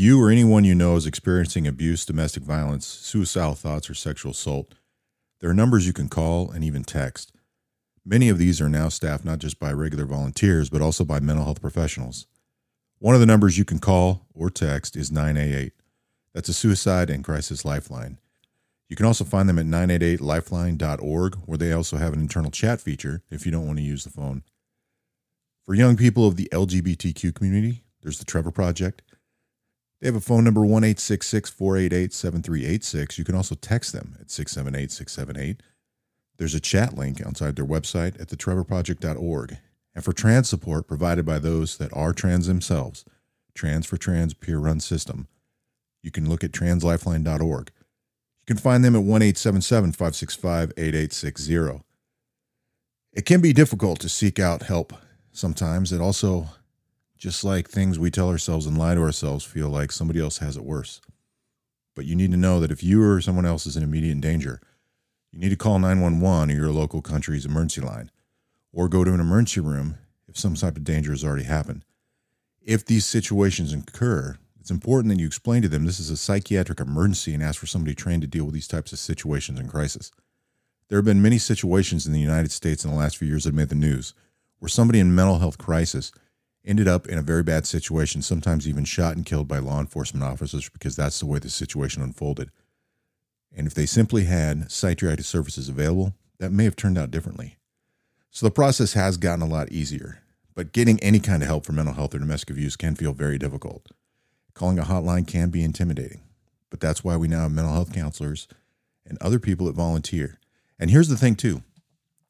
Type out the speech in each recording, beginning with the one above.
You or anyone you know is experiencing abuse, domestic violence, suicidal thoughts, or sexual assault, there are numbers you can call and even text. Many of these are now staffed not just by regular volunteers, but also by mental health professionals. One of the numbers you can call or text is 988. That's a suicide and crisis lifeline. You can also find them at 988lifeline.org, where they also have an internal chat feature if you don't want to use the phone. For young people of the LGBTQ community, there's the Trevor Project. They have a phone number 1 488 7386. You can also text them at 678 678. There's a chat link outside their website at thetrevorproject.org. And for trans support provided by those that are trans themselves, Trans for Trans peer run system, you can look at translifeline.org. You can find them at 1 565 8860. It can be difficult to seek out help sometimes. It also just like things we tell ourselves and lie to ourselves feel like somebody else has it worse. But you need to know that if you or someone else is in immediate danger, you need to call 911 or your local country's emergency line, or go to an emergency room if some type of danger has already happened. If these situations occur, it's important that you explain to them this is a psychiatric emergency and ask for somebody trained to deal with these types of situations and crisis. There have been many situations in the United States in the last few years that made the news where somebody in mental health crisis ended up in a very bad situation, sometimes even shot and killed by law enforcement officers because that's the way the situation unfolded. And if they simply had psychiatric services available, that may have turned out differently. So the process has gotten a lot easier, but getting any kind of help for mental health or domestic abuse can feel very difficult. Calling a hotline can be intimidating, but that's why we now have mental health counselors and other people that volunteer. And here's the thing too.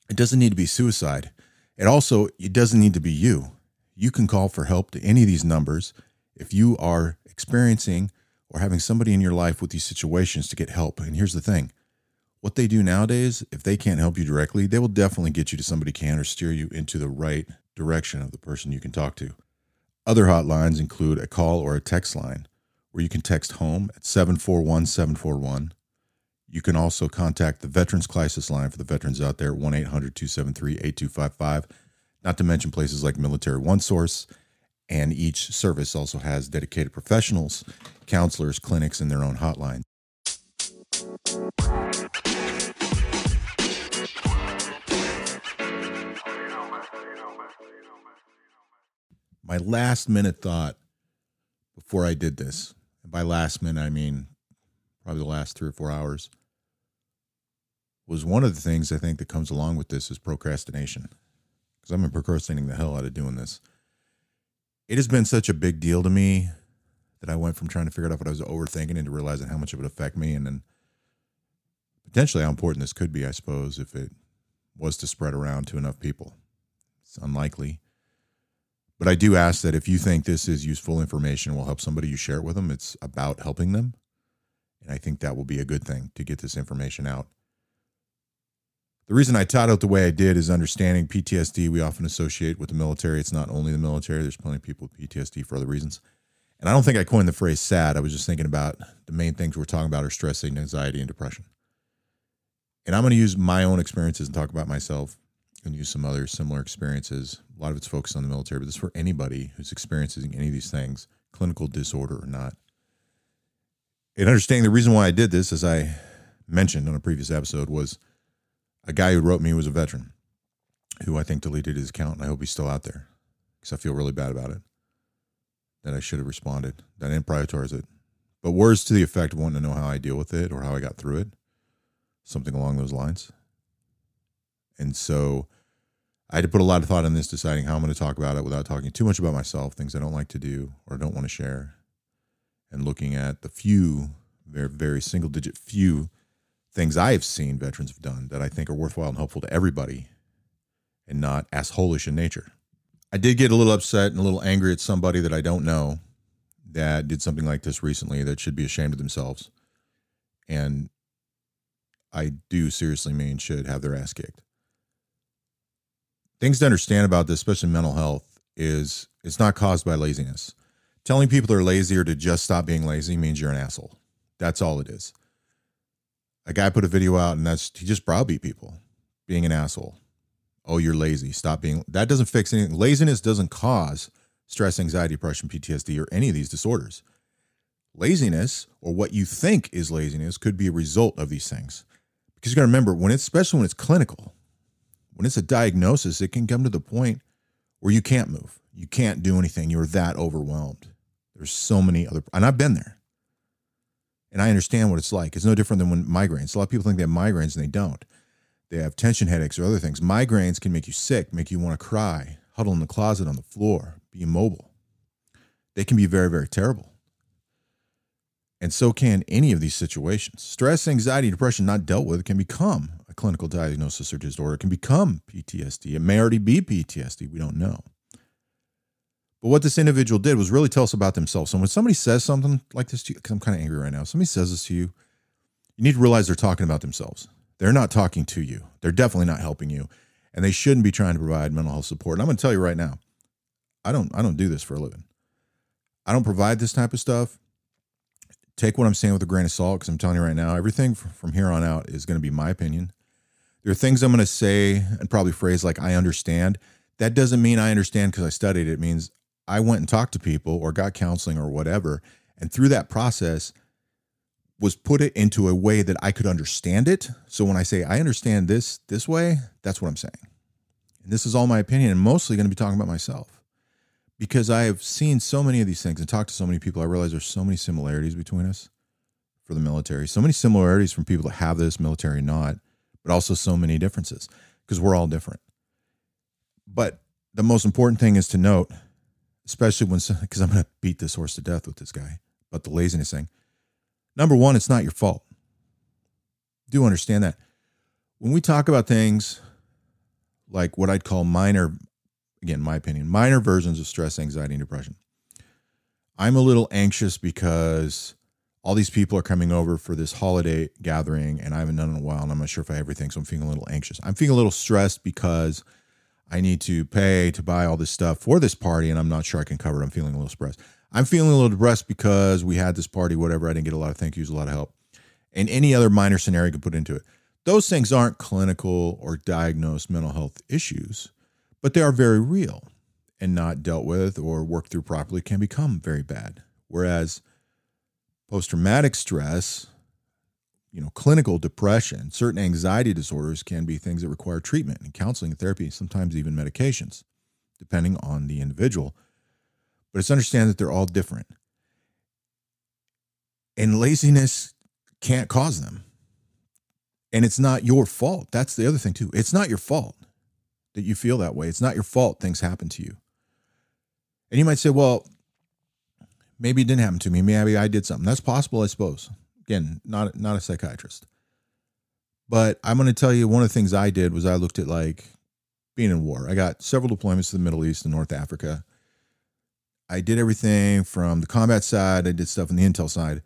It doesn't need to be suicide. It also it doesn't need to be you you can call for help to any of these numbers if you are experiencing or having somebody in your life with these situations to get help. And here's the thing what they do nowadays, if they can't help you directly, they will definitely get you to somebody can or steer you into the right direction of the person you can talk to. Other hotlines include a call or a text line where you can text home at 741 741. You can also contact the Veterans Crisis Line for the veterans out there, 1 800 273 8255 not to mention places like Military One Source. And each service also has dedicated professionals, counselors, clinics, and their own hotline. My last minute thought before I did this, and by last minute, I mean probably the last three or four hours, was one of the things I think that comes along with this is procrastination because I've been procrastinating the hell out of doing this. It has been such a big deal to me that I went from trying to figure out what I was overthinking into realizing how much it would affect me and then potentially how important this could be, I suppose, if it was to spread around to enough people. It's unlikely. But I do ask that if you think this is useful information, will help somebody, you share it with them. It's about helping them. And I think that will be a good thing to get this information out. The reason I taught out the way I did is understanding PTSD we often associate with the military. It's not only the military, there's plenty of people with PTSD for other reasons. And I don't think I coined the phrase sad. I was just thinking about the main things we're talking about are stress, anxiety, and depression. And I'm going to use my own experiences and talk about myself and use some other similar experiences. A lot of it's focused on the military, but this is for anybody who's experiencing any of these things, clinical disorder or not. And understanding the reason why I did this, as I mentioned on a previous episode, was – a guy who wrote me was a veteran who I think deleted his account, and I hope he's still out there because I feel really bad about it. That I should have responded. That I didn't prioritize it. But words to the effect of wanting to know how I deal with it or how I got through it, something along those lines. And so I had to put a lot of thought in this, deciding how I'm going to talk about it without talking too much about myself, things I don't like to do or don't want to share, and looking at the few, very, very single digit few things I've seen veterans have done that I think are worthwhile and helpful to everybody and not assholish in nature. I did get a little upset and a little angry at somebody that I don't know that did something like this recently that should be ashamed of themselves. And I do seriously mean should have their ass kicked. Things to understand about this, especially mental health, is it's not caused by laziness. Telling people they're lazy or to just stop being lazy means you're an asshole. That's all it is a guy put a video out and that's he just browbeat people being an asshole. Oh, you're lazy. Stop being that doesn't fix anything. Laziness doesn't cause stress, anxiety, depression, PTSD, or any of these disorders. laziness or what you think is laziness could be a result of these things. Because you got to remember, when it's especially when it's clinical, when it's a diagnosis, it can come to the point where you can't move, you can't do anything. You're that overwhelmed. There's so many other, and I've been there, and I understand what it's like. It's no different than when migraines. A lot of people think they have migraines and they don't. They have tension headaches or other things. Migraines can make you sick, make you want to cry, huddle in the closet on the floor, be immobile. They can be very, very terrible. And so can any of these situations. Stress, anxiety, depression not dealt with can become a clinical diagnosis or disorder. It can become PTSD. It may already be PTSD. We don't know. But what this individual did was really tell us about themselves. So when somebody says something like this to you, because I'm kind of angry right now, somebody says this to you, you need to realize they're talking about themselves. They're not talking to you. They're definitely not helping you. And they shouldn't be trying to provide mental health support. And I'm going to tell you right now, I don't I don't do this for a living. I don't provide this type of stuff take what I'm saying with a grain of salt because I'm telling you right now, everything from here on out is going to be my opinion. There are things I'm going to say and probably phrase like I understand. That doesn't mean I understand because I studied. It means I went and talked to people or got counseling or whatever. And through that process, was put it into a way that I could understand it. So when I say I understand this this way, that's what I'm saying. And this is all my opinion and mostly going to be talking about myself because I have seen so many of these things and talked to so many people, I realize there's so many similarities between us for the military. So many similarities from people that have this, military not, but also so many differences because we're all different. But the most important thing is to note, especially when, because I'm going to beat this horse to death with this guy, but the laziness thing. Number one, it's not your fault. Do understand that. When we talk about things like what I'd call minor again, my opinion, minor versions of stress, anxiety, and depression. I'm a little anxious because all these people are coming over for this holiday gathering and I haven't done it in a while and I'm not sure if I have everything. So I'm feeling a little anxious. I'm feeling a little stressed because I need to pay to buy all this stuff for this party and I'm not sure I can cover it. I'm feeling a little stressed. I'm feeling a little depressed because we had this party, whatever. I didn't get a lot of thank yous, a lot of help. And any other minor scenario you could put into it. Those things aren't clinical or diagnosed mental health issues but they are very real and not dealt with or worked through properly can become very bad. Whereas post traumatic stress, you know, clinical depression, certain anxiety disorders can be things that require treatment and counseling and therapy, sometimes even medications, depending on the individual. But it's understand that they're all different. And laziness can't cause them. And it's not your fault. That's the other thing, too. It's not your fault that you feel that way. It's not your fault things happen to you. And you might say, well, maybe it didn't happen to me. Maybe I did something. That's possible, I suppose. Again, not not a psychiatrist. But I'm going to tell you one of the things I did was I looked at like being in war. I got several deployments to the Middle East and North Africa. I did everything from the combat side, I did stuff on the intel side.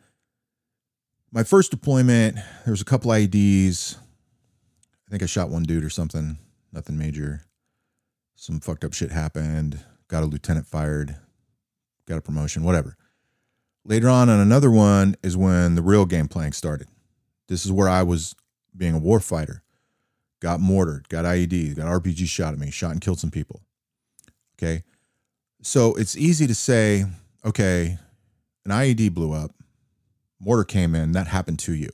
My first deployment, there was a couple IEDs. I think I shot one dude or something nothing major. Some fucked up shit happened. Got a lieutenant fired. Got a promotion, whatever. Later on, on another one is when the real game playing started. This is where I was being a war fighter. Got mortared, got IEDs, got RPG shot at me, shot and killed some people. Okay. So it's easy to say, okay, an IED blew up, mortar came in, that happened to you.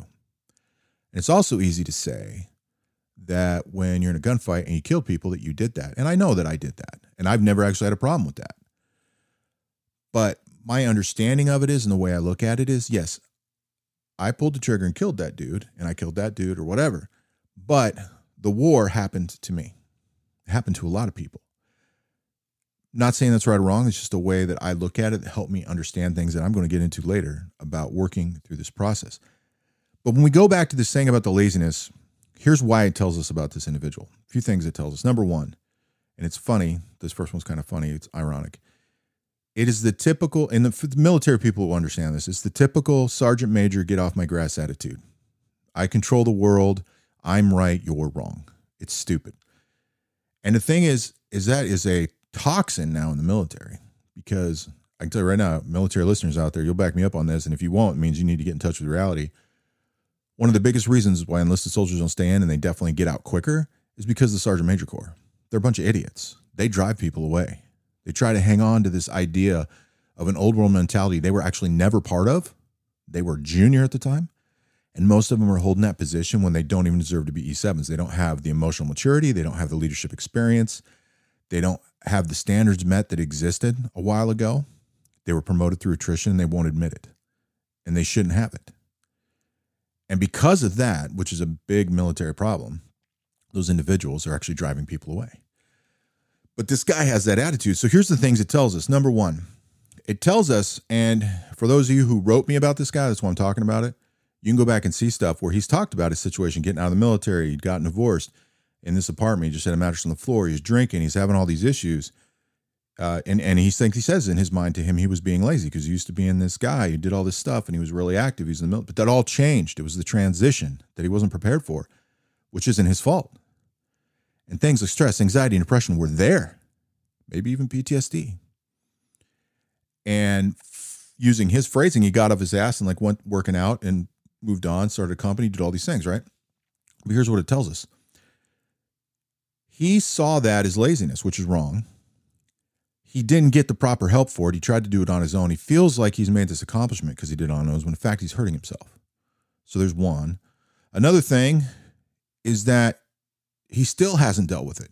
And it's also easy to say, that when you're in a gunfight and you kill people that you did that. And I know that I did that. And I've never actually had a problem with that. But my understanding of it is and the way I look at it is yes, I pulled the trigger and killed that dude and I killed that dude or whatever. But the war happened to me. It happened to a lot of people. Not saying that's right or wrong. It's just a way that I look at it that helped me understand things that I'm going to get into later about working through this process. But when we go back to this thing about the laziness, here's why it tells us about this individual. A few things it tells us. Number one, and it's funny, this first one's kind of funny, it's ironic. It is the typical, and the, the military people will understand this, it's the typical sergeant major get off my grass attitude. I control the world. I'm right. You're wrong. It's stupid. And the thing is, is that is a toxin now in the military because I can tell you right now, military listeners out there, you'll back me up on this. And if you won't, it means you need to get in touch with reality one of the biggest reasons why enlisted soldiers don't stay in and they definitely get out quicker is because the Sergeant Major Corps. They're a bunch of idiots. They drive people away. They try to hang on to this idea of an old world mentality they were actually never part of, they were junior at the time. And most of them are holding that position when they don't even deserve to be E7s. They don't have the emotional maturity, they don't have the leadership experience, they don't have the standards met that existed a while ago. They were promoted through attrition and they won't admit it. And they shouldn't have it. And because of that, which is a big military problem, those individuals are actually driving people away. But this guy has that attitude. So here's the things it tells us. Number one, it tells us, and for those of you who wrote me about this guy, that's why I'm talking about it. You can go back and see stuff where he's talked about his situation, getting out of the military, he'd gotten divorced in this apartment. He just had a mattress on the floor. He's drinking. He's having all these issues. Uh, and and he thinks he says in his mind to him he was being lazy because he used to be in this guy who did all this stuff and he was really active. He's in the military, but that all changed. It was the transition that he wasn't prepared for, which isn't his fault. And things like stress, anxiety, and depression were there, maybe even PTSD. And using his phrasing, he got off his ass and like went working out and moved on, started a company, did all these things, right? But here's what it tells us. He saw that as laziness, which is wrong. He didn't get the proper help for it. He tried to do it on his own. He feels like he's made this accomplishment because he did it on his own, when in fact he's hurting himself. So there's one. Another thing is that he still hasn't dealt with it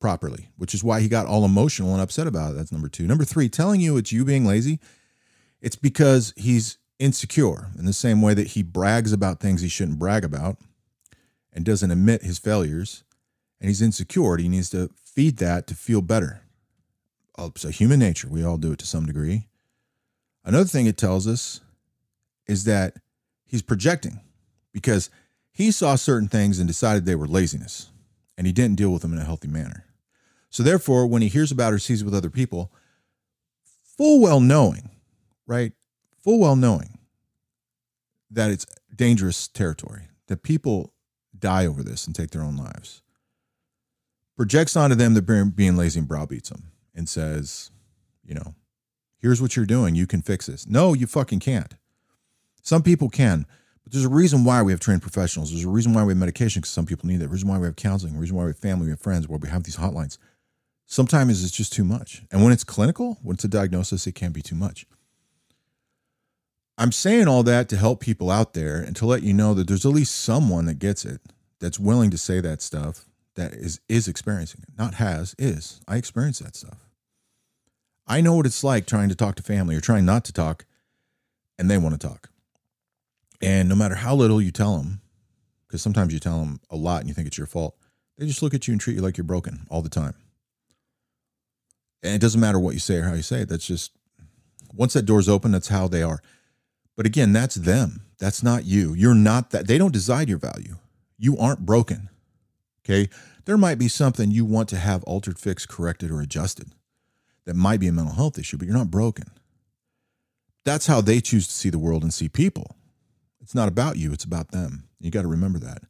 properly, which is why he got all emotional and upset about it. That's number two. Number three, telling you it's you being lazy, it's because he's insecure in the same way that he brags about things he shouldn't brag about and doesn't admit his failures. And he's insecure. He needs to feed that to feel better. Oh, it's a human nature. We all do it to some degree. Another thing it tells us is that he's projecting because he saw certain things and decided they were laziness and he didn't deal with them in a healthy manner. So, therefore, when he hears about or sees it with other people, full well knowing, right? Full well knowing that it's dangerous territory, that people die over this and take their own lives, projects onto them that being lazy and browbeats them and says, you know, here's what you're doing. You can fix this. No, you fucking can't. Some people can, there's a reason why we have trained professionals. There's a reason why we have medication because some people need that. Reason why we have counseling. Reason why we have family, have friends, why we have these hotlines. Sometimes it's just too much. And when it's clinical, when it's a diagnosis, it can be too much. I'm saying all that to help people out there and to let you know that there's at least someone that gets it, that's willing to say that stuff, that is is experiencing it. Not has, is. I experience that stuff. I know what it's like trying to talk to family or trying not to talk, and they want to talk. And no matter how little you tell them, because sometimes you tell them a lot and you think it's your fault, they just look at you and treat you like you're broken all the time. And it doesn't matter what you say or how you say it. That's just once that door's open, that's how they are. But again, that's them. That's not you. You're not that. They don't decide your value. You aren't broken. Okay. There might be something you want to have altered, fixed, corrected, or adjusted that might be a mental health issue, but you're not broken. That's how they choose to see the world and see people. It's not about you, it's about them. You got to remember that.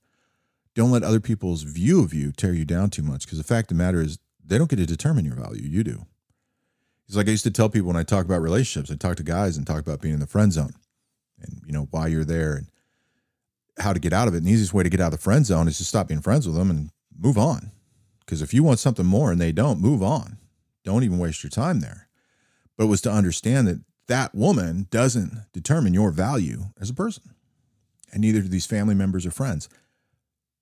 Don't let other people's view of you tear you down too much because the fact of the matter is they don't get to determine your value. You do. It's like I used to tell people when I talk about relationships, I talk to guys and talk about being in the friend zone and you know why you're there and how to get out of it. And the easiest way to get out of the friend zone is to stop being friends with them and move on. Because if you want something more and they don't, move on. Don't even waste your time there. But it was to understand that that woman doesn't determine your value as a person, and neither do these family members or friends.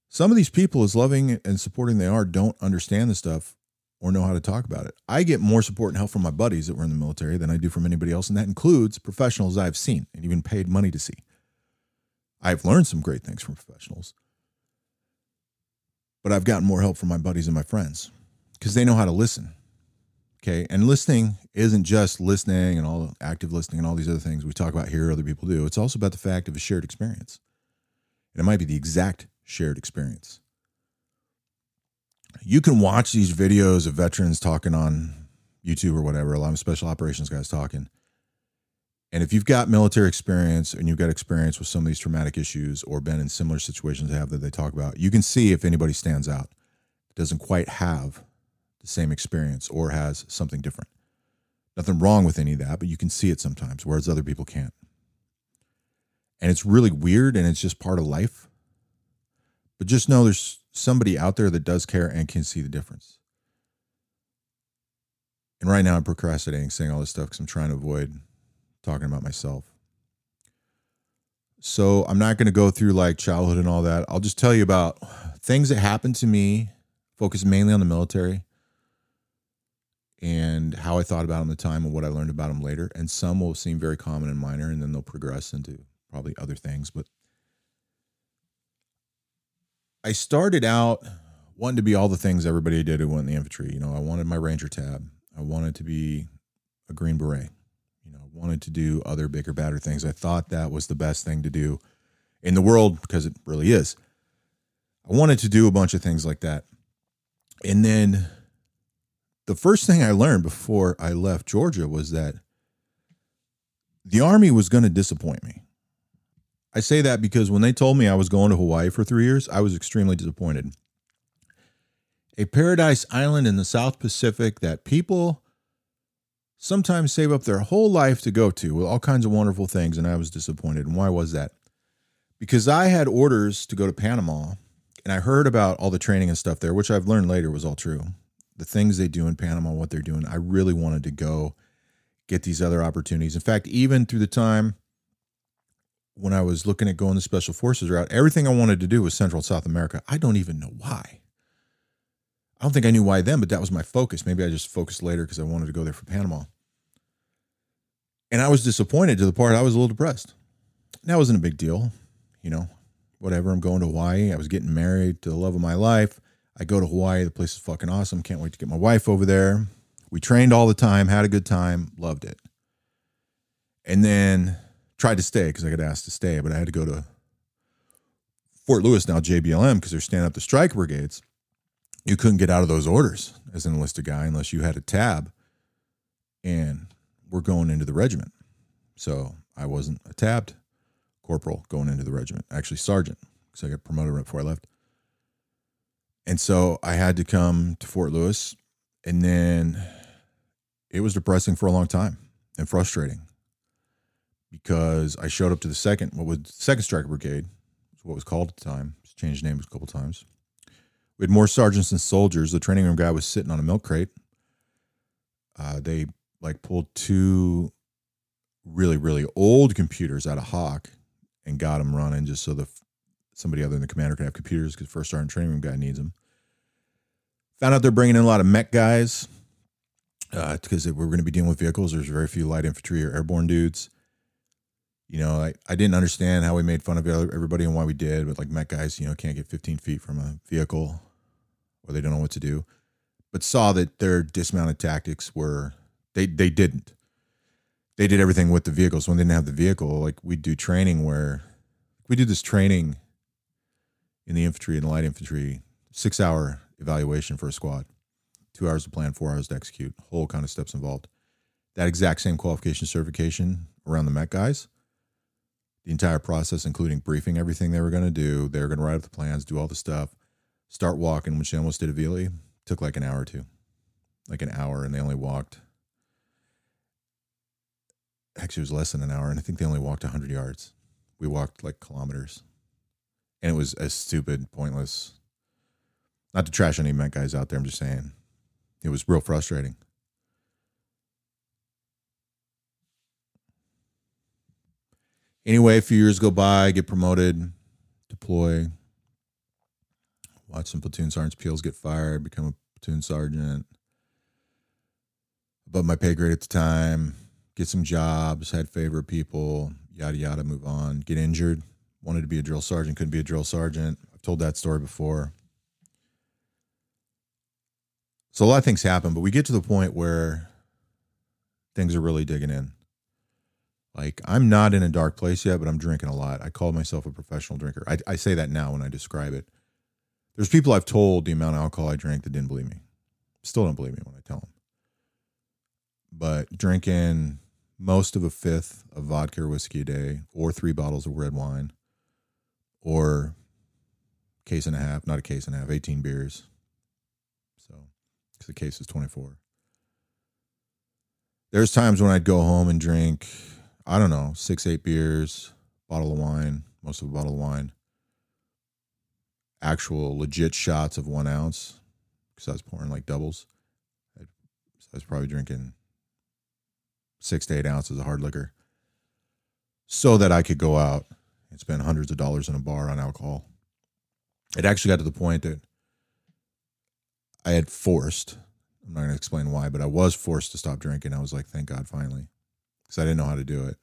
Some of these people, as loving and supporting they are, don't understand the stuff or know how to talk about it. I get more support and help from my buddies that were in the military than I do from anybody else, and that includes professionals I've seen and even paid money to see. I've learned some great things from professionals, but I've gotten more help from my buddies and my friends because they know how to listen. Okay. And listening isn't just listening and all active listening and all these other things we talk about here, other people do. It's also about the fact of a shared experience. And it might be the exact shared experience you can watch these videos of veterans talking on YouTube or whatever, a lot of special operations guys talking. And if you've got military experience and you've got experience with some of these traumatic issues or been in similar situations they have that they talk about, you can see if anybody stands out, doesn't quite have the same experience or has something different. Nothing wrong with any of that, but you can see it sometimes, whereas other people can't. And it's really weird and it's just part of life. But just know there's somebody out there that does care and can see the difference. And right now I'm procrastinating saying all this stuff because I'm trying to avoid talking about myself. So I'm not going to go through like childhood and all that. I'll just tell you about things that happened to me, focus mainly on the military and how I thought about them at the time and what I learned about them later. And some will seem very common and minor, and then they'll progress into probably other things. But I started out wanting to be all the things everybody did who went in the infantry. You know, I wanted my Ranger tab. I wanted to be a Green Beret. You know, I wanted to do other bigger, badder things. I thought that was the best thing to do in the world because it really is. I wanted to do a bunch of things like that. And then the first thing I learned before I left Georgia was that the Army was going to disappoint me. I say that because when they told me I was going to Hawaii for three years, I was extremely disappointed. A paradise island in the South Pacific that people sometimes save up their whole life to go to with all kinds of wonderful things, and I was disappointed. And why was that? Because I had orders to go to Panama, and I heard about all the training and stuff there, which I've learned later was all true. The things they do in Panama, what they're doing, I really wanted to go get these other opportunities. In fact, even through the time when I was looking at going the special forces route, everything I wanted to do was Central and South America. I don't even know why. I don't think I knew why then, but that was my focus. Maybe I just focused later because I wanted to go there for Panama. And I was disappointed to the part I was a little depressed. That wasn't a big deal. You know, whatever. I'm going to Hawaii. I was getting married to the love of my life. I go to Hawaii. The place is fucking awesome. Can't wait to get my wife over there. We trained all the time, had a good time, loved it. And then tried to stay because I got asked to stay, but I had to go to Fort Lewis, now JBLM, because they're standing up the strike brigades. You couldn't get out of those orders as an enlisted guy unless you had a tab. And we're going into the regiment. So I wasn't a tabbed corporal going into the regiment, actually sergeant, because I got promoted right before I left. And so I had to come to Fort Lewis. And then it was depressing for a long time and frustrating because I showed up to the second, what was second Stryker brigade, what was called at the time. Changed names a couple times. We had more sergeants than soldiers. The training room guy was sitting on a milk crate. Uh, they like pulled two really really old computers out of Hawk and got them running just so the somebody other than the commander could have computers because first sergeant training room guy needs them. Found out they're bringing in a lot of mech guys because uh, we're going to be dealing with vehicles. There's very few light infantry or airborne dudes you know, I, I didn't understand how we made fun of everybody and why we did, but like mech guys, you know, can't get 15 feet from a vehicle or they don't know what to do. But saw that their dismounted tactics were they they didn't. They did everything with the vehicles. When they didn't have the vehicle, like we do training where we do this training in the infantry and the light infantry, six hour evaluation for a squad, two hours to plan, four hours to execute, whole kind of steps involved. That exact same qualification certification around the mech guys the entire process, including briefing everything they were going to do. They were going to write up the plans, do all the stuff, start walking, which they almost did a Vili. Took like an hour or two, like an hour, and they only walked. Actually, it was less than an hour, and I think they only walked 100 yards. We walked like kilometers, and it was a stupid, pointless. Not to trash any mech guys out there, I'm just saying, it was real frustrating. Anyway, a few years go by, get promoted, deploy, watch some platoon sergeants peels get fired, become a platoon sergeant. Above my pay grade at the time, get some jobs, had favorite people, yada yada, move on, get injured, wanted to be a drill sergeant, couldn't be a drill sergeant. I've told that story before. So a lot of things happen, but we get to the point where things are really digging in. Like I'm not in a dark place yet, but I'm drinking a lot. I call myself a professional drinker. I, I say that now when I describe it. There's people I've told the amount of alcohol I drank that didn't believe me. Still don't believe me when I tell them. But drinking most of a fifth of vodka or whiskey a day, or three bottles of red wine, or case and a half, not a case and a half, 18 beers. So, because the case is 24. There's times when I'd go home and drink I don't know, six, eight beers, bottle of wine, most of a bottle of wine, actual legit shots of one ounce because I was pouring like doubles. I was probably drinking six to eight ounces of hard liquor so that I could go out and spend hundreds of dollars in a bar on alcohol. It actually got to the point that I had forced, I'm not going to explain why, but I was forced to stop drinking. I was like, thank God, finally, because I didn't know how to do it.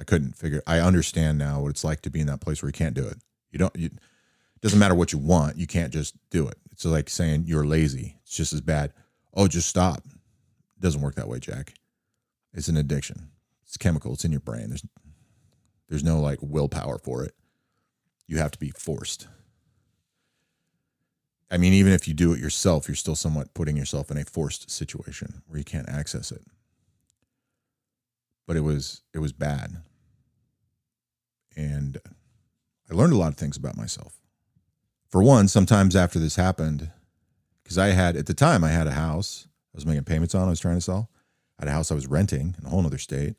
I couldn't figure. I understand now what it's like to be in that place where you can't do it. You don't. You, it doesn't matter what you want. You can't just do it. It's like saying you're lazy. It's just as bad. Oh, just stop. It doesn't work that way, Jack. It's an addiction. It's chemical. It's in your brain. There's there's no like willpower for it. You have to be forced. I mean, even if you do it yourself, you're still somewhat putting yourself in a forced situation where you can't access it. But it was it was bad. And I learned a lot of things about myself. For one, sometimes after this happened, because I had at the time I had a house I was making payments on, I was trying to sell. I had a house I was renting in a whole other state,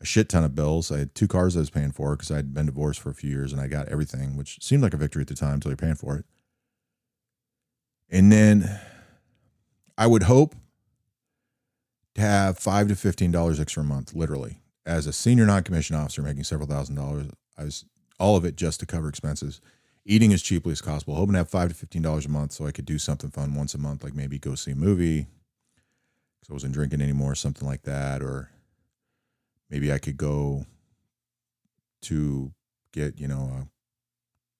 a shit ton of bills. I had two cars I was paying for because I'd been divorced for a few years and I got everything, which seemed like a victory at the time until you're paying for it. And then I would hope to have five to fifteen dollars extra a month, literally. As a senior non-commissioned officer making several thousand dollars, I was all of it just to cover expenses, eating as cheaply as possible, hoping to have five to fifteen dollars a month so I could do something fun once a month, like maybe go see a movie, because I wasn't drinking anymore, something like that, or maybe I could go to get you know a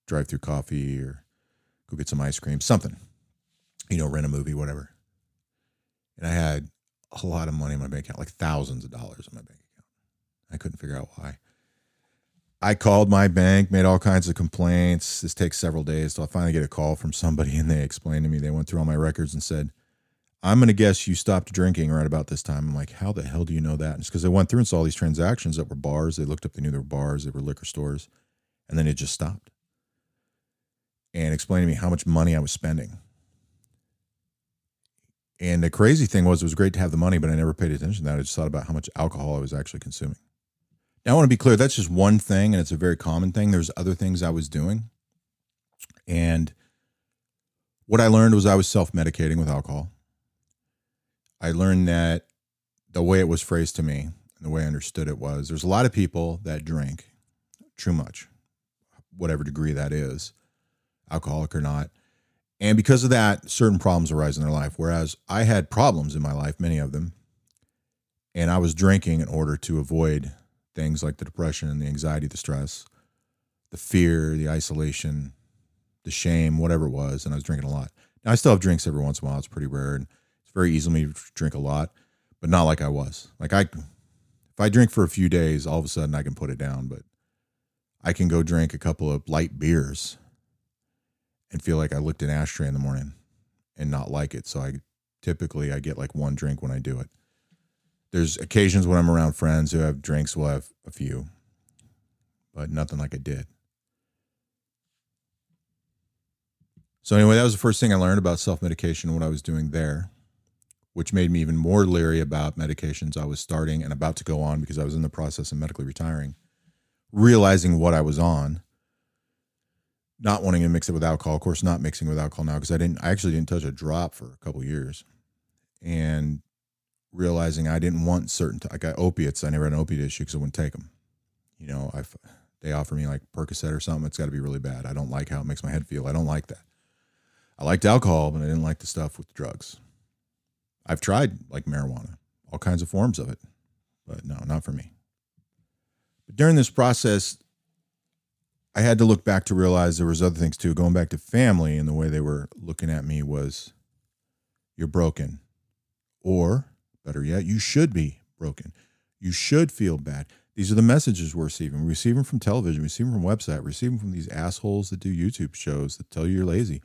drive-through coffee or go get some ice cream, something you know, rent a movie, whatever. And I had a lot of money in my bank account, like thousands of dollars in my bank account. I couldn't figure out why. I called my bank, made all kinds of complaints. This takes several days till I finally get a call from somebody and they explained to me, they went through all my records and said, I'm going to guess you stopped drinking right about this time. I'm like, how the hell do you know that? And it's because they went through and saw all these transactions that were bars. They looked up, they knew they were bars, they were liquor stores, and then it just stopped. And explained to me how much money I was spending and the crazy thing was, it was great to have the money, but I never paid attention to that. I just thought about how much alcohol I was actually consuming. Now, I want to be clear that's just one thing, and it's a very common thing. There's other things I was doing. And what I learned was I was self medicating with alcohol. I learned that the way it was phrased to me and the way I understood it was there's a lot of people that drink too much, whatever degree that is, alcoholic or not and because of that, certain problems arise in their life. Whereas I had problems in my life, many of them, and I was drinking in order to avoid things like the depression, the anxiety, the stress, the fear, the isolation, the shame, whatever it was. And I was drinking a lot. Now, I still have drinks every once in a while. It's pretty rare. And it's very easy for me to drink a lot, but not like I was. Like I, if I drink for a few days, all of a sudden I can put it down. But I can go drink a couple of light beers and feel like I looked an ashtray in the morning and not like it. So I typically I get like one drink when I do it. There's occasions when I'm around friends who have drinks, we'll have a few, but nothing like I did. So anyway, that was the first thing I learned about self-medication what I was doing there, which made me even more leery about medications I was starting and about to go on because I was in the process of medically retiring, realizing what I was on not wanting to mix it with alcohol. Of course, not mixing with alcohol now because I didn't. I actually didn't touch a drop for a couple years, and realizing I didn't want certain. T- I got opiates. I never had an opiate issue because I wouldn't take them. You know, I they offer me like Percocet or something. It's got to be really bad. I don't like how it makes my head feel. I don't like that. I liked alcohol, but I didn't like the stuff with drugs. I've tried like marijuana, all kinds of forms of it, but no, not for me. But during this process, I had to look back to realize there was other things too. Going back to family and the way they were looking at me was, "You're broken," or better yet, "You should be broken. You should feel bad." These are the messages we're receiving. We receive them from television. We receive them from website. We receive them from these assholes that do YouTube shows that tell you you're lazy.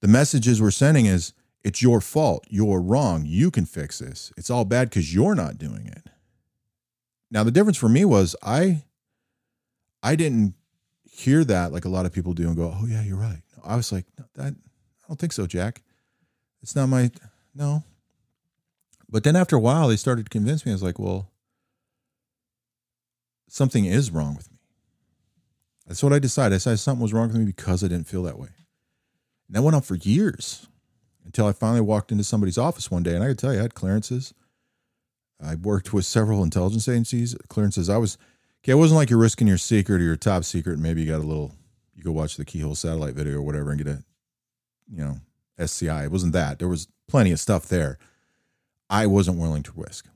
The messages we're sending is, "It's your fault. You're wrong. You can fix this. It's all bad because you're not doing it." Now the difference for me was I I didn't hear that like a lot of people do and go, "Oh yeah, you're right." I was like, no, "That I don't think so, Jack. It's not my no." But then after a while, they started to convince me. I was like, "Well, something is wrong with me." That's what I decided. I decided something was wrong with me because I didn't feel that way. And that went on for years until I finally walked into somebody's office one day, and I could tell you, I had clearances. I worked with several intelligence agencies, clearances. I was Okay, it wasn't like you're risking your secret or your top secret. Maybe you got a little, you go watch the Keyhole satellite video or whatever and get a, you know, SCI. It wasn't that. There was plenty of stuff there. I wasn't willing to risk.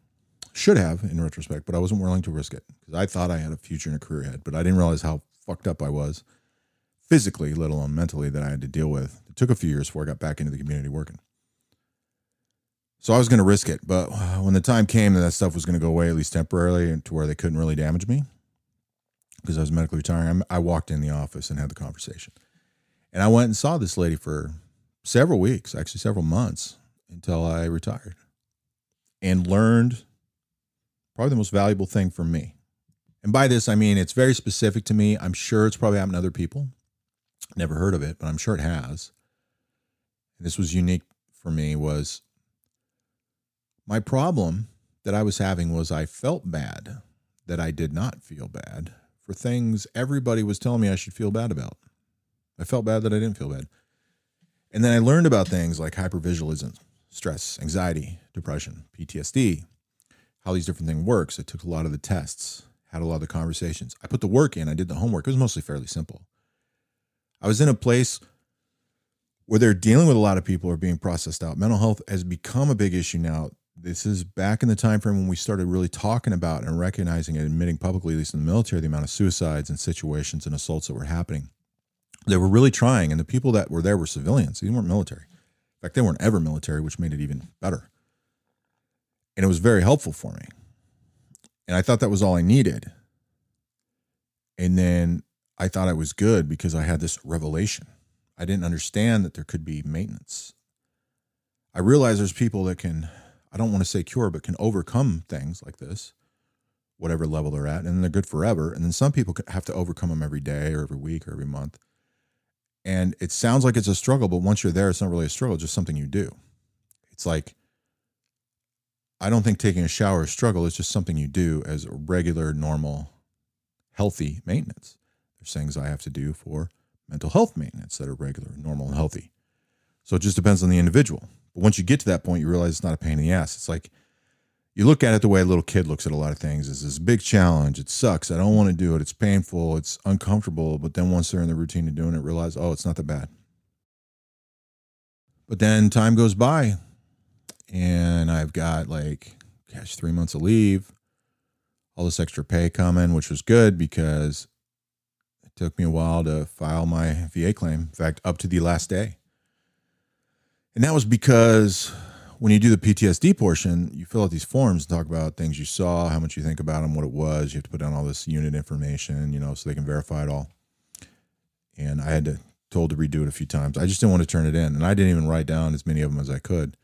Should have in retrospect, but I wasn't willing to risk it because I thought I had a future and a career ahead, but I didn't realize how fucked up I was physically, let alone mentally, that I had to deal with. It took a few years before I got back into the community working. So I was going to risk it, but when the time came that that stuff was going to go away, at least temporarily, and to where they couldn't really damage me, because I was medically retiring, I walked in the office and had the conversation. And I went and saw this lady for several weeks, actually several months, until I retired, and learned probably the most valuable thing for me. And by this, I mean it's very specific to me. I'm sure it's probably happened to other people. Never heard of it, but I'm sure it has. And this was unique for me was my problem that I was having was I felt bad that I did not feel bad for things everybody was telling me I should feel bad about. I felt bad that I didn't feel bad. And then I learned about things like hypervigilance, stress, anxiety, depression, PTSD, how these different things works. I took a lot of the tests, had a lot of the conversations. I put the work in, I did the homework. It was mostly fairly simple. I was in a place where they're dealing with a lot of people who are being processed out. Mental health has become a big issue now this is back in the time frame when we started really talking about and recognizing and admitting publicly, at least in the military, the amount of suicides and situations and assaults that were happening. They were really trying, and the people that were there were civilians. They weren't military. In fact, they weren't ever military, which made it even better. And it was very helpful for me. And I thought that was all I needed. And then I thought I was good because I had this revelation. I didn't understand that there could be maintenance. I realized there's people that can I don't want to say cure, but can overcome things like this, whatever level they're at, and they're good forever. And then some people have to overcome them every day or every week or every month. And it sounds like it's a struggle, but once you're there, it's not really a struggle, just something you do. It's like, I don't think taking a shower is struggle. It's just something you do as regular, normal, healthy maintenance. There's things I have to do for mental health maintenance that are regular, normal, and healthy. So it just depends on the individual. But once you get to that point, you realize it's not a pain in the ass. It's like you look at it the way a little kid looks at a lot of things. It's this big challenge. It sucks. I don't want to do it. It's painful. It's uncomfortable. But then once they're in the routine of doing it, realize, oh, it's not that bad. But then time goes by and I've got like, gosh, three months of leave, all this extra pay coming, which was good because it took me a while to file my VA claim. In fact, up to the last day. And that was because when you do the PTSD portion, you fill out these forms and talk about things you saw, how much you think about them, what it was. You have to put down all this unit information, you know, so they can verify it all. And I had to told to redo it a few times. I just didn't want to turn it in, and I didn't even write down as many of them as I could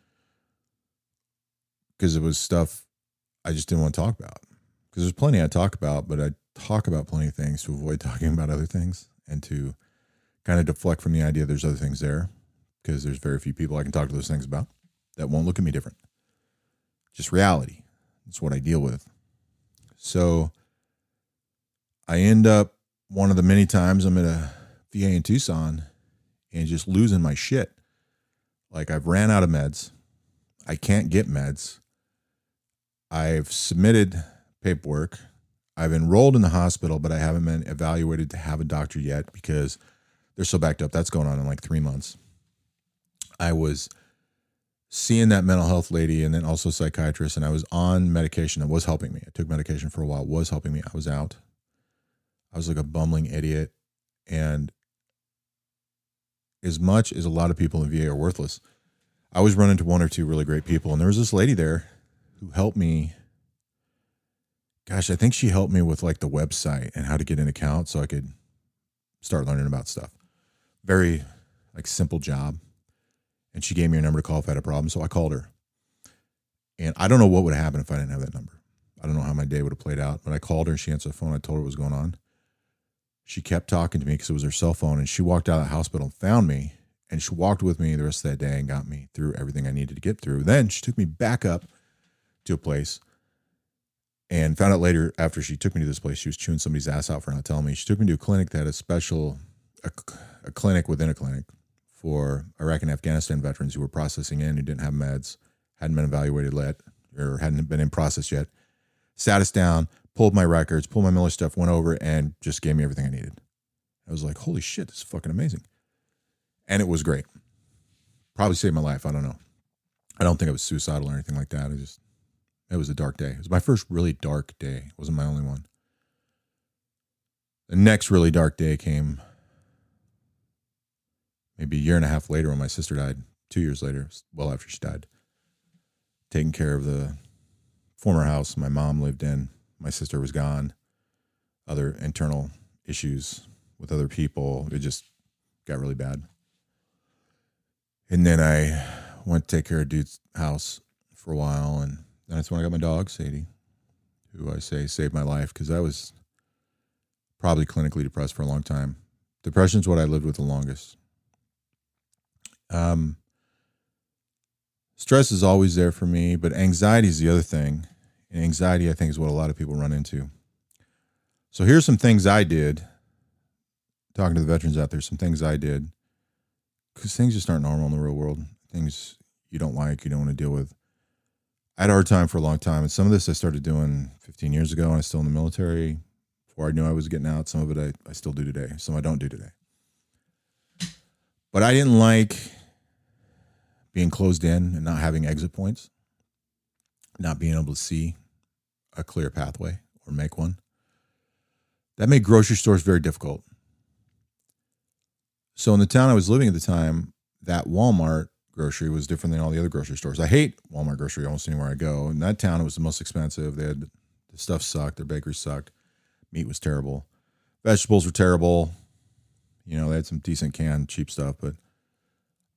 because it was stuff I just didn't want to talk about. Because there's plenty I talk about, but I talk about plenty of things to avoid talking about other things and to kind of deflect from the idea there's other things there because there's very few people I can talk to those things about that won't look at me different. Just reality. That's what I deal with. So I end up one of the many times I'm at a VA in Tucson and just losing my shit. Like I've ran out of meds. I can't get meds. I've submitted paperwork. I've enrolled in the hospital, but I haven't been evaluated to have a doctor yet because they're so backed up. That's going on in like three months. I was seeing that mental health lady and then also psychiatrist, and I was on medication that was helping me. I took medication for a while, was helping me. I was out. I was like a bumbling idiot. And as much as a lot of people in VA are worthless, I always run into one or two really great people. And there was this lady there who helped me. Gosh, I think she helped me with like the website and how to get an account so I could start learning about stuff. Very like simple job and she gave me her number to call if I had a problem. So I called her. And I don't know what would have happened if I didn't have that number. I don't know how my day would have played out, but I called her and she answered the phone. I told her what was going on. She kept talking to me because it was her cell phone, and she walked out of the hospital and found me. And she walked with me the rest of that day and got me through everything I needed to get through. Then she took me back up to a place and found out later after she took me to this place, she was chewing somebody's ass out for not telling me. She took me to a clinic that had a special, a, a clinic within a clinic for Iraq and Afghanistan veterans who were processing in who didn't have meds, hadn't been evaluated yet, or hadn't been in process yet. Sat us down, pulled my records, pulled my Miller stuff, went over and just gave me everything I needed. I was like, holy shit, this is fucking amazing. And it was great. Probably saved my life. I don't know. I don't think I was suicidal or anything like that. I just, it was a dark day. It was my first really dark day. It wasn't my only one. The next really dark day came maybe a year and a half later when my sister died, two years later, well after she died. Taking care of the former house my mom lived in. My sister was gone. Other internal issues with other people. It just got really bad. And then I went to take care of dude's house for a while. And that's when I got my dog, Sadie, who I say saved my life because I was probably clinically depressed for a long time. Depression is what I lived with the longest. Um, stress is always there for me, but anxiety is the other thing. And anxiety, I think, is what a lot of people run into. So here's some things I did. Talking to the veterans out there, some things I did because things just aren't normal in the real world. Things you don't like, you don't want to deal with. I had a hard time for a long time, and some of this I started doing 15 years ago, and I'm still in the military. Before I knew I was getting out, some of it I, I still do today. Some I don't do today. But I didn't like being closed in and not having exit points, not being able to see a clear pathway or make one. That made grocery stores very difficult. So in the town I was living at the time, that Walmart grocery was different than all the other grocery stores. I hate Walmart grocery almost anywhere I go. In that town, it was the most expensive. They had the stuff sucked. Their bakery sucked. Meat was terrible. Vegetables were terrible. You know, they had some decent canned cheap stuff, but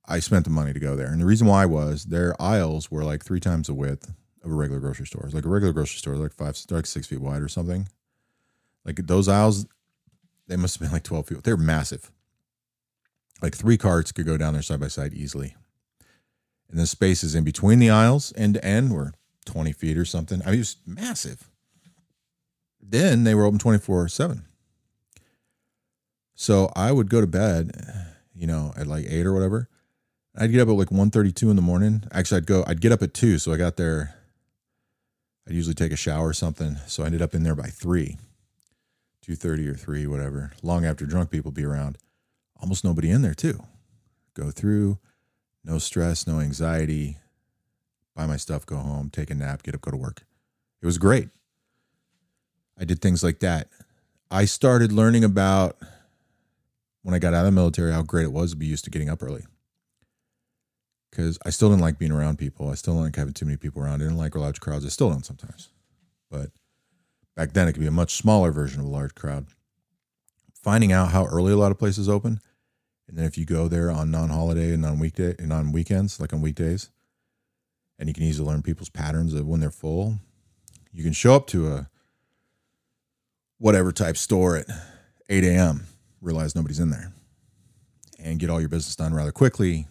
I spent the money to go there. And the reason why was their aisles were like three times the width of a regular grocery store. Like a regular grocery store, like five, like six feet wide or something. Like those aisles, they must have been like 12 feet. They're massive. Like three carts could go down there side by side easily. And the spaces in between the aisles, end to end, were 20 feet or something. I mean, it was massive. Then they were open 24 7. So I would go to bed, you know, at like eight or whatever. I'd get up at like 1.32 in the morning. Actually, I'd go, I'd get up at two. So I got there. I'd usually take a shower or something. So I ended up in there by three, 2.30 or three, whatever. Long after drunk people be around. Almost nobody in there too. Go through, no stress, no anxiety. Buy my stuff, go home, take a nap, get up, go to work. It was great. I did things like that. I started learning about when I got out of the military how great it was to be used to getting up early because I still didn't like being around people. I still don't like having too many people around. I didn't like large crowds. I still don't sometimes. But back then, it could be a much smaller version of a large crowd. Finding out how early a lot of places open, and then if you go there on non-holiday and on weekday and on weekends, like on weekdays, and you can easily learn people's patterns of when they're full. You can show up to a whatever type store at 8 a.m., realize nobody's in there, and get all your business done rather quickly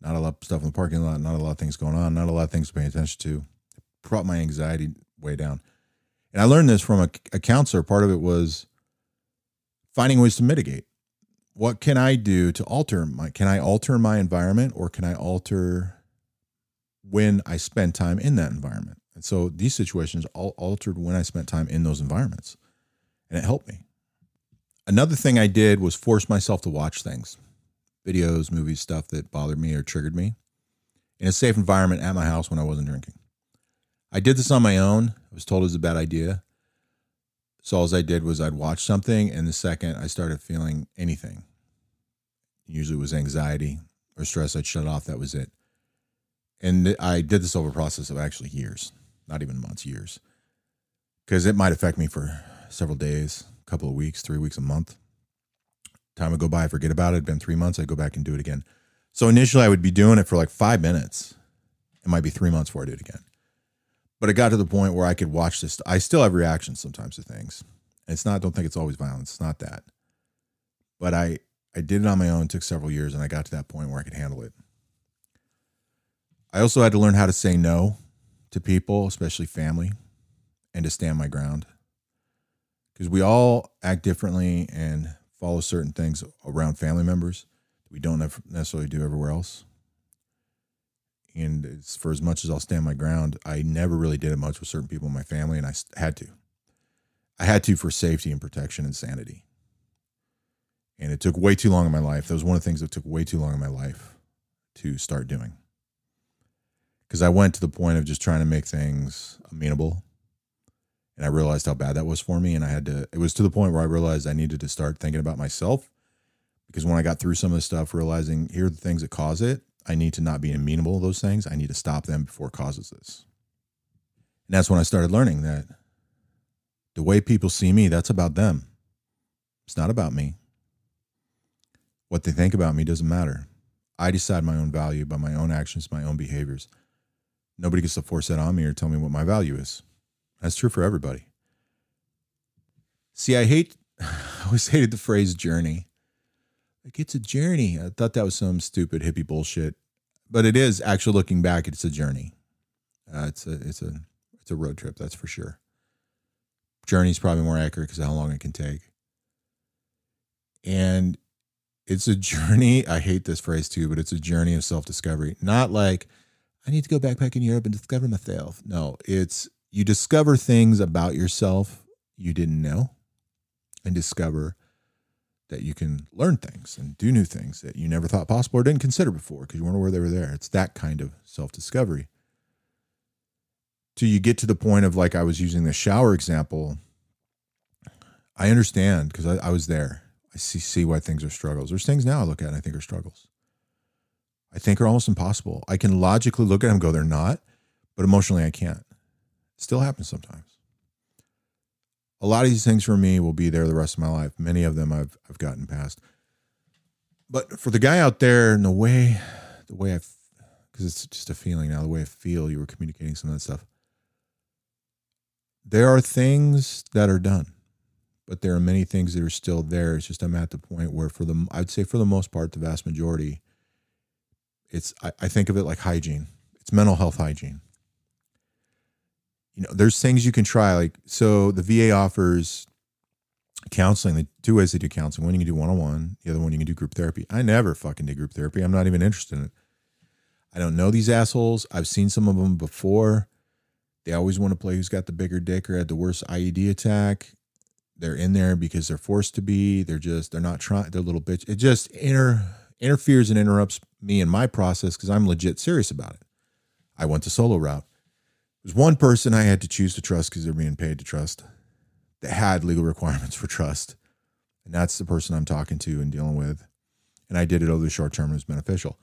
not a lot of stuff in the parking lot, not a lot of things going on, not a lot of things to pay attention to. It brought my anxiety way down. And I learned this from a, a counselor. Part of it was finding ways to mitigate. What can I do to alter my can I alter my environment or can I alter when I spend time in that environment? And so these situations all altered when I spent time in those environments. And it helped me. Another thing I did was force myself to watch things videos, movies, stuff that bothered me or triggered me in a safe environment at my house when I wasn't drinking. I did this on my own. I was told it was a bad idea. So all I did was I'd watch something, and the second I started feeling anything, usually it was anxiety or stress, I'd shut off. That was it. And I did this over a process of actually years, not even months, years, because it might affect me for several days, a couple of weeks, three weeks, a month. Time would go by, I forget about it. It'd been three months, I'd go back and do it again. So initially, I would be doing it for like five minutes. It might be three months before I do it again. But it got to the point where I could watch this. I still have reactions sometimes to things. And it's not, don't think it's always violence. It's not that. But I, I did it on my own, It took several years, and I got to that point where I could handle it. I also had to learn how to say no to people, especially family, and to stand my ground. Because we all act differently and follow certain things around family members that we don't necessarily do everywhere else. And for as much as I'll stand my ground, I never really did it much with certain people in my family, and I had to. I had to for safety and protection and sanity. And it took way too long in my life. That was one of the things that took way too long in my life to start doing. Because I went to the point of just trying to make things amenable. And I realized how bad that was for me. And I had to, it was to the point where I realized I needed to start thinking about myself. Because when I got through some of the stuff, realizing here are the things that cause it, I need to not be amenable to those things. I need to stop them before it causes this. And that's when I started learning that the way people see me, that's about them. It's not about me. What they think about me doesn't matter. I decide my own value by my own actions, my own behaviors. Nobody gets to force that on me or tell me what my value is. That's true for everybody. See, I hate, I always hated the phrase journey. Like, it's a journey. I thought that was some stupid hippie bullshit, but it is actually looking back, it's a journey. Uh, it's a, it's a, it's a road trip, that's for sure. Journey is probably more accurate because of how long it can take. And it's a journey. I hate this phrase too, but it's a journey of self discovery. Not like I need to go backpack in Europe and discover myself. No, it's you discover things about yourself you didn't know and discover that you can learn things and do new things that you never thought possible or didn't consider before because you weren't aware they were there. It's that kind of self discovery. Till you get to the point of like I was using the shower example, I understand because I, I was there I see see why things are struggles. There's things now I look at and I think are struggles. I think are almost impossible. I can logically look at them go, they're not, but emotionally I can't. Still happens sometimes. A lot of these things for me will be there the rest of my life. Many of them I've I've gotten past. But for the guy out there and the way the way I because it's just a feeling now, the way I feel you were communicating some of that stuff. There are things that are done but there are many things that are still there. It's just I'm at the point where, for the I'd say for the most part, the vast majority, it's I, I think of it like hygiene. It's mental health hygiene. You know, there's things you can try. Like so, the VA offers counseling. The two ways they do counseling. One you can do one on one. The other one you can do group therapy. I never fucking did group therapy. I'm not even interested in it. I don't know these assholes. I've seen some of them before. They always want to play who's got the bigger dick or had the worst IED attack they're in there because they're forced to be. They're just they're not trying. They're little bitch. It just inter interferes and interrupts me and my process because I'm legit serious about it. I went the solo route. There's one person I had to choose to trust because they're being paid to trust. That had legal requirements for trust, and that's the person I'm talking to and dealing with. And I did it over the short term. It was beneficial.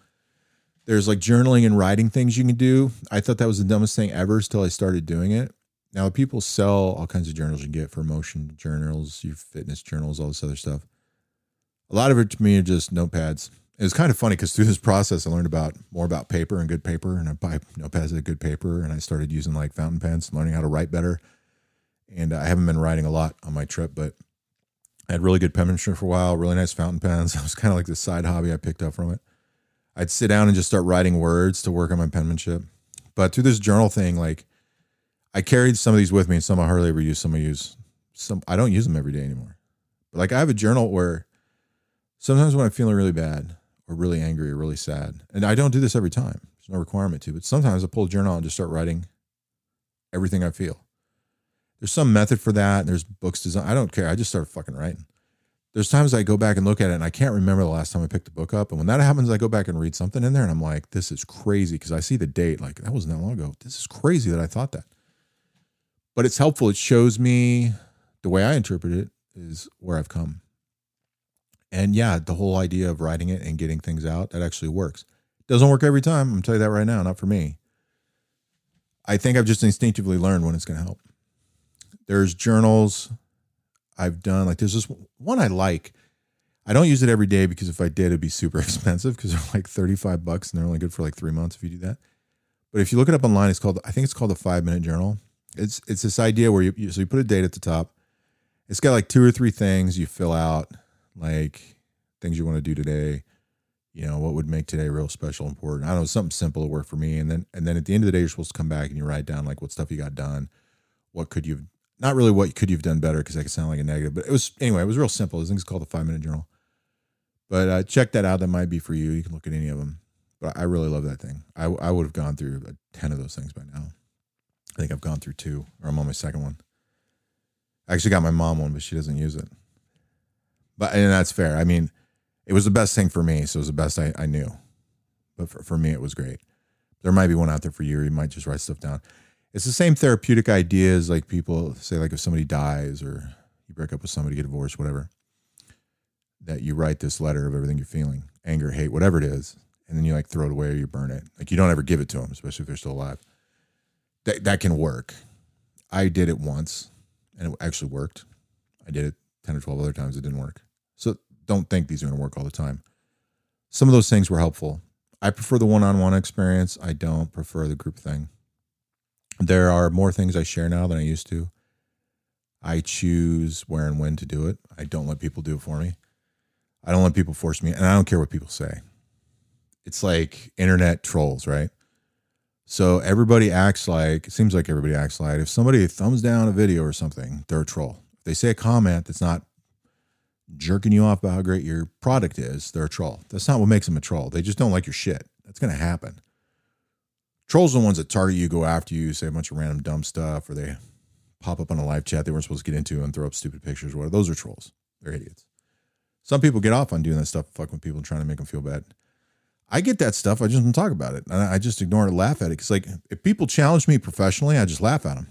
There's like journaling and writing things you can do. I thought that was the dumbest thing ever until I started doing it. Now, people sell all kinds of journals you get for motion journals, your fitness journals, all this other stuff. A lot of it to me are just notepads. It's kind of funny because through this process, I learned about more about paper and good paper, and I buy notepads that good paper, and I started using like fountain pens, learning how to write better. And I haven't been writing a lot on my trip, but I had really good penmanship for a while, really nice fountain pens. It was kind of like the side hobby I picked up from it. I'd sit down and just start writing words to work on my penmanship. But through this journal thing, like I carried some of these with me, and some I hardly ever use. Some I use. Some I don't use them every day anymore. But like I have a journal where sometimes when I'm feeling really bad or really angry or really sad, and I don't do this every time. There's no requirement to, but sometimes I pull a journal and just start writing everything I feel. There's some method for that. And there's books designed. I don't care. I just start fucking writing. There's times I go back and look at it and I can't remember the last time I picked the book up. And when that happens, I go back and read something in there and I'm like, this is crazy because I see the date. Like that wasn't that long ago. This is crazy that I thought that but it's helpful. It shows me the way I interpret it is where I've come. And yeah, the whole idea of writing it and getting things out, that actually works. Doesn't work every time. I'm telling you that right now, not for me. I think I've just instinctively learned when it's going to help. There's journals I've done. Like there's this one I like. I don't use it every day because if I did, it'd be super expensive because they're like 35 bucks and they're only good for like three months if you do that. But if you look it up online, it's called, I think it's called the five minute journal. It's it's this idea where you, you so you put a date at the top. It's got like two or three things you fill out, like things you want to do today. You know what would make today real special, important. I know something simple to work for me, and then and then at the end of the day, you're supposed to come back and you write down like what stuff you got done, what could you've not really what could you've done better because that could sound like a negative, but it was anyway. It was real simple. This thing's called the five minute journal. But uh, check that out. That might be for you. You can look at any of them. But I really love that thing. I I would have gone through ten of those things by now. I think I've gone through two, or I'm on my second one. I actually got my mom one, but she doesn't use it. But and that's fair. I mean, it was the best thing for me, so it was the best I, I knew. But for, for me, it was great. There might be one out there for you, or you might just write stuff down. It's the same therapeutic ideas like people say, like if somebody dies or you break up with somebody, get divorced, whatever, that you write this letter of everything you're feeling, anger, hate, whatever it is, and then you like throw it away or you burn it. Like you don't ever give it to them, especially if they're still alive. That that can work. I did it once and it actually worked. I did it 10 or 12 other times, it didn't work. Don't think these are going to work all the time. Some of those things were helpful. I prefer the one on one experience. I don't prefer the group thing. There are more things I share now than I used to. I choose where and when to do it. I don't let people do it for me. I don't let people force me, and I don't care what people say. It's like internet trolls, right? So everybody acts like, it seems like everybody acts like if somebody thumbs down a video or something, they're a troll. If they say a comment that's not jerking you off about how great your product is, they're a troll. That's not what makes them a troll. They just don't like your shit. That's going to happen. Trolls are the ones that target you, go after you, say a bunch of random dumb stuff, or they pop up on a live chat they weren't supposed to get into and throw up stupid pictures. Whatever. Those are trolls. They're idiots. Some people get off on doing that stuff, fucking with people, trying to make them feel bad. I get that stuff. I just don't talk about it. I just ignore it, laugh at it. Because like if people challenge me professionally, I just laugh at them.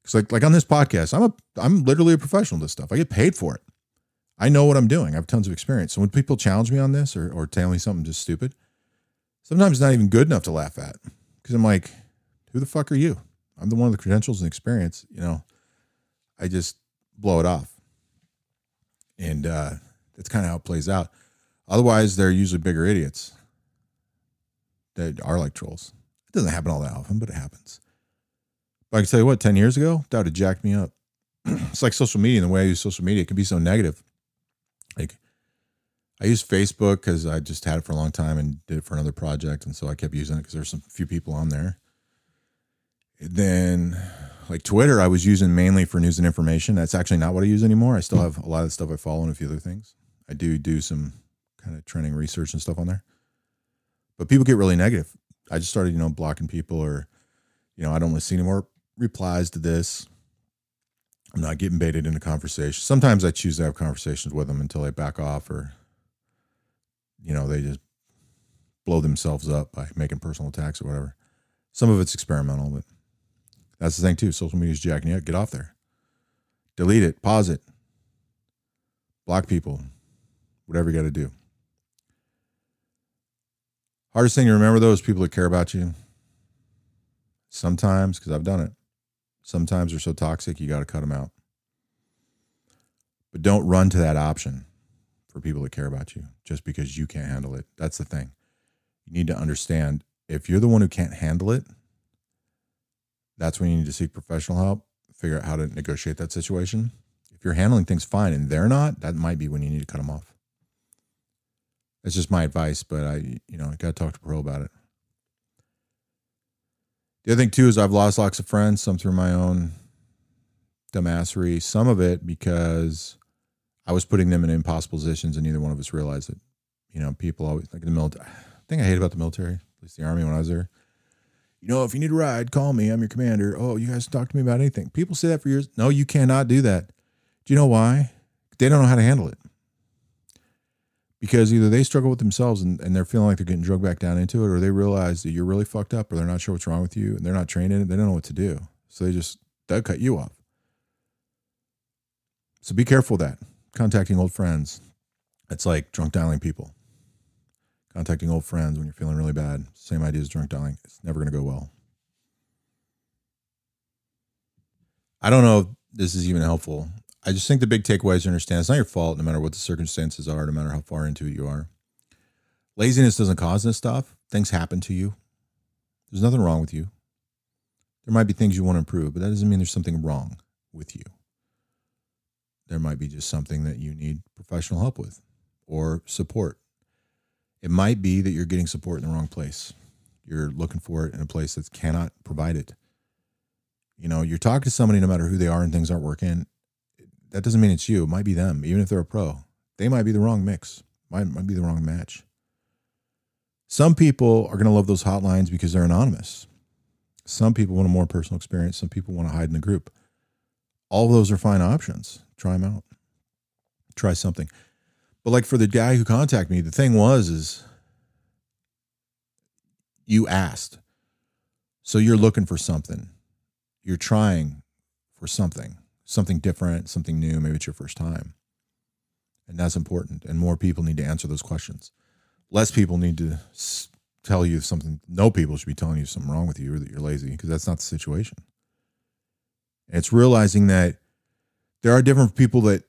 Because like like on this podcast, I'm a I'm literally a professional this stuff. I get paid for it. I know what I'm doing. I have tons of experience. So when people challenge me on this or or tell me something just stupid, sometimes it's not even good enough to laugh at. Because I'm like, who the fuck are you? I'm the one with the credentials and experience. You know, I just blow it off. And uh, that's kind of how it plays out. Otherwise, they're usually bigger idiots that are like trolls. It doesn't happen all that often, but it happens. But I can tell you what, 10 years ago, that would have jacked me up. it's like social media and the way I use social media. It can be so negative. I use Facebook because I just had it for a long time and did it for another project. And so I kept using it because there's some few people on there. then, like Twitter, I was using mainly for news and information. That's actually not what I use anymore. I still hmm. have a lot of stuff I follow and a few other things. I do do some kind of trending research and stuff on there. But people get really negative. I just started, you know, blocking people or, you know, I don't want to see any more replies to this. I'm not getting baited into conversation. Sometimes I choose to have conversations with them until they back off or, you know, they just blow themselves up by making personal attacks or whatever. Some of it's experimental, but that's the thing too. Social media is jacking you up. Get off there. Delete it. Pause it. Block people. Whatever you got to do. Hardest thing to remember though is people that care about you. Sometimes, because I've done it, sometimes they're so toxic you got to cut them out. But don't run to that option for people that care about you just because you can't handle it. That's the thing. You need to understand if you're the one who can't handle it, that's when you need to seek professional help, figure out how to negotiate that situation. If you're handling things fine and they're not, that might be when you need to cut them off. That's just my advice, but I, you know, I got to talk to pro about it. The other thing too is I've lost lots of friends, some through my own dumbassery, some of it because I was putting them in impossible positions and neither one of us realized it. You know, people always like the military. Thing I hate about the military, at least the army when I was there. You know, if you need a ride, call me. I'm your commander. Oh, you guys talk to me about anything. People say that for years. No, you cannot do that. Do you know why? They don't know how to handle it because either they struggle with themselves and, and they're feeling like they're getting drugged back down into it, or they realize that you're really fucked up, or they're not sure what's wrong with you, and they're not trained in it. They don't know what to do, so they just they'll cut you off. So be careful that. Contacting old friends, it's like drunk dialing people. Contacting old friends when you're feeling really bad, same idea as drunk dialing. It's never going to go well. I don't know if this is even helpful. I just think the big takeaway is to understand it's not your fault, no matter what the circumstances are, no matter how far into it you are. Laziness doesn't cause this stuff. Things happen to you. There's nothing wrong with you. There might be things you want to improve, but that doesn't mean there's something wrong with you. There might be just something that you need professional help with or support. It might be that you're getting support in the wrong place. You're looking for it in a place that cannot provide it. You know, you're talking to somebody, no matter who they are, and things aren't working, that doesn't mean it's you. It might be them, even if they're a pro. They might be the wrong mix. Might might be the wrong match. Some people are going to love those hotlines because they're anonymous. Some people want a more personal experience. Some people want to hide in the group. All those are fine options. Try them out. Try something. But like for the guy who contacted me, the thing was is you asked. So you're looking for something. You're trying for something, something different, something new. Maybe it's your first time. And that's important. And more people need to answer those questions. Less people need to tell you something. No people should be telling you something wrong with you or that you're lazy because that's not the situation. It's realizing that there are different people that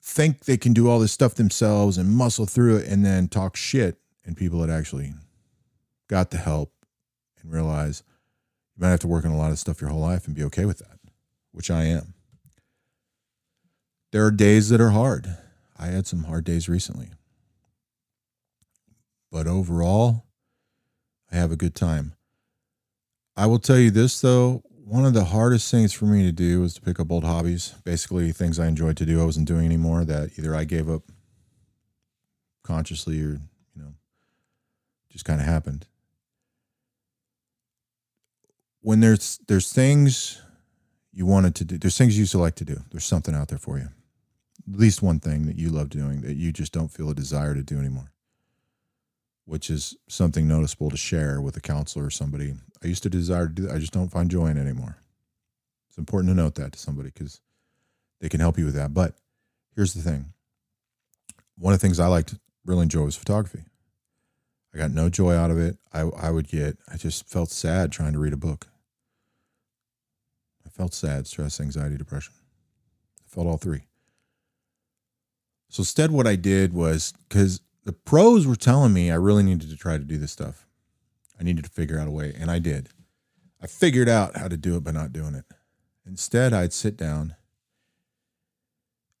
think they can do all this stuff themselves and muscle through it and then talk shit and people that actually got the help and realize you might have to work on a lot of stuff your whole life and be okay with that, which I am. There are days that are hard. I had some hard days recently. But overall, I have a good time. I will tell you this though, one of the hardest things for me to do was to pick up old hobbies, basically things I enjoyed to do I wasn't doing anymore that either I gave up consciously or, you know, just kind of happened. When there's there's things you wanted to do, there's things you used to like to do. There's something out there for you. At least one thing that you love doing that you just don't feel a desire to do anymore which is something noticeable to share with a counselor or somebody. I used to desire to do that. I just don't find joy in it anymore. It's important to note that to somebody because they can help you with that. But here's the thing one of the things I liked really enjoy was photography. I got no joy out of it. I, I would get, I just felt sad trying to read a book. I felt sad, stress, anxiety, depression. I felt all three. So instead, what I did was because the pros were telling me I really needed to try to do this stuff. I needed to figure out a way, and I did. I figured out how to do it by not doing it. Instead, I'd sit down,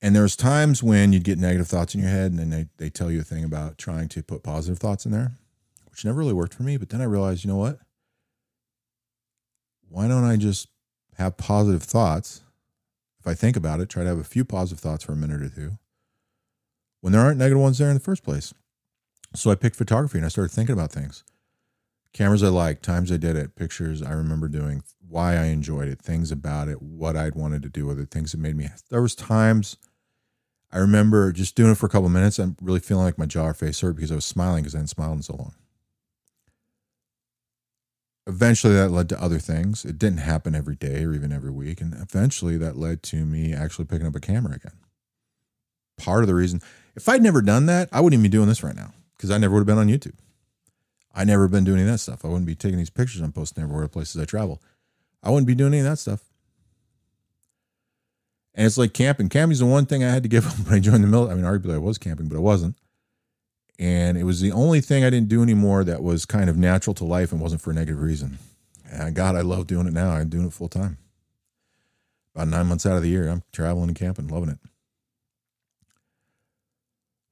and there was times when you'd get negative thoughts in your head, and then they, they tell you a thing about trying to put positive thoughts in there, which never really worked for me. But then I realized, you know what? Why don't I just have positive thoughts? If I think about it, try to have a few positive thoughts for a minute or two when there aren't negative ones there in the first place. So I picked photography and I started thinking about things. Cameras I liked, times I did it, pictures I remember doing, why I enjoyed it, things about it, what I'd wanted to do with it, things that made me. There was times I remember just doing it for a couple minutes. I'm really feeling like my jaw or face hurt because I was smiling because I hadn't smiled in so long. Eventually, that led to other things. It didn't happen every day or even every week, and eventually, that led to me actually picking up a camera again. Part of the reason if I'd never done that, I wouldn't even be doing this right now because I never would have been on YouTube. I never been doing any of that stuff. I wouldn't be taking these pictures and posting everywhere the places I travel. I wouldn't be doing any of that stuff. And it's like camping. Camping's the one thing I had to give up when I joined the military. I mean, arguably I was camping, but I wasn't. And it was the only thing I didn't do anymore that was kind of natural to life and wasn't for a negative reason. And God, I love doing it now. I'm doing it full time. About nine months out of the year, I'm traveling and camping, loving it.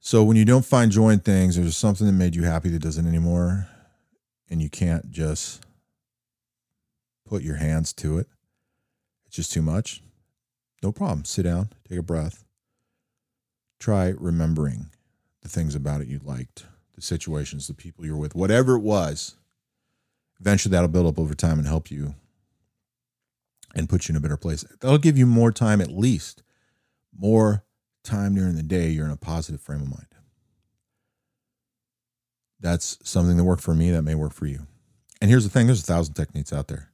So when you don't find joy in things, there's something that made you happy that doesn't anymore, and you can't just put your hands to it. It's just too much. No problem. Sit down, take a breath. Try remembering the things about it you liked, the situations, the people you're with, whatever it was. Eventually, that'll build up over time and help you and put you in a better place. That'll give you more time, at least, more time during the day you're in a positive frame of mind. That's something that worked for me that may work for you. And here's the thing there's a thousand techniques out there.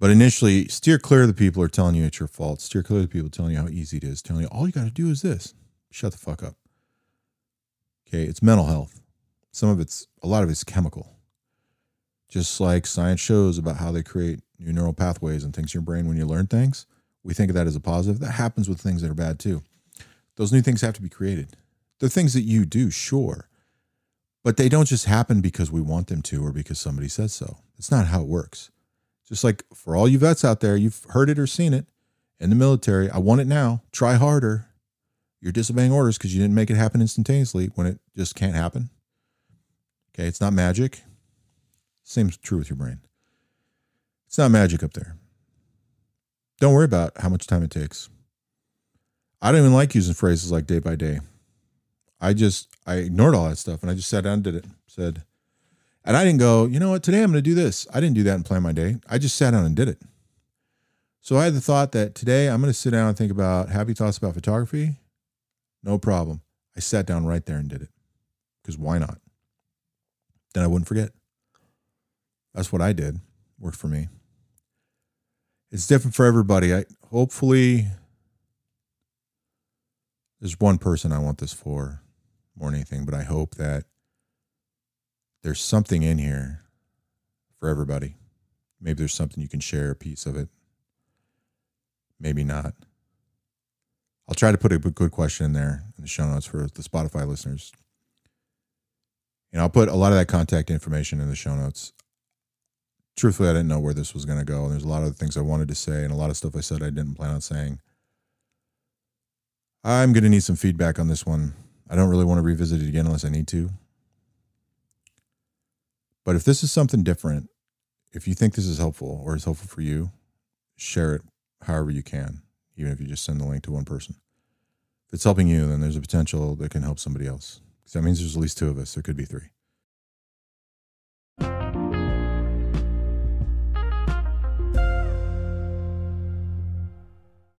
But initially, steer clear of the people who are telling you it's your fault. Steer clear of the people telling you how easy it is, telling you all you got to do is this. Shut the fuck up. Okay, it's mental health. Some of it's, a lot of it's chemical. Just like science shows about how they create new neural pathways and things in your brain when you learn things we think of that as a positive. That happens with things that are bad too. Those new things have to be created. They're things that you do, sure, but they don't just happen because we want them to or because somebody says so. It's not how it works. Just like for all you vets out there, you've heard it or seen it in the military. I want it now. Try harder. You're disobeying orders because you didn't make it happen instantaneously when it just can't happen. Okay, it's not magic. Same true with your brain. It's not magic up there. Don't worry about how much time it takes. I don't even like using phrases like day by day. I just I ignored all that stuff and I just sat down and did it. Said, and I didn't go, you know what, today I'm gonna do this. I didn't do that and plan my day. I just sat down and did it. So I had the thought that today I'm going to sit down and think about happy thoughts about photography. No problem. I sat down right there and did it because why not? Then I wouldn't forget. That's what I did. Worked for me. It's different for everybody. I hopefully there's one person I want this for more than anything, but I hope that there's something in here for everybody. Maybe there's something you can share a piece of it. Maybe not. I'll try to put a good question in there in the show notes for the Spotify listeners. And I'll put a lot of that contact information in the show notes. Truthfully, I didn't know where this was going to go. And there's a lot of things I wanted to say and a lot of stuff I said I didn't plan on saying. I'm going to need some feedback on this one. I don't really want to revisit it again unless I need to. But if this is something different, if you think this is helpful or is helpful for you, share it however you can, even if you just send the link to one person. If it's helping you, then there's a potential that can help somebody else. Because that means there's at least two of us. There could be three.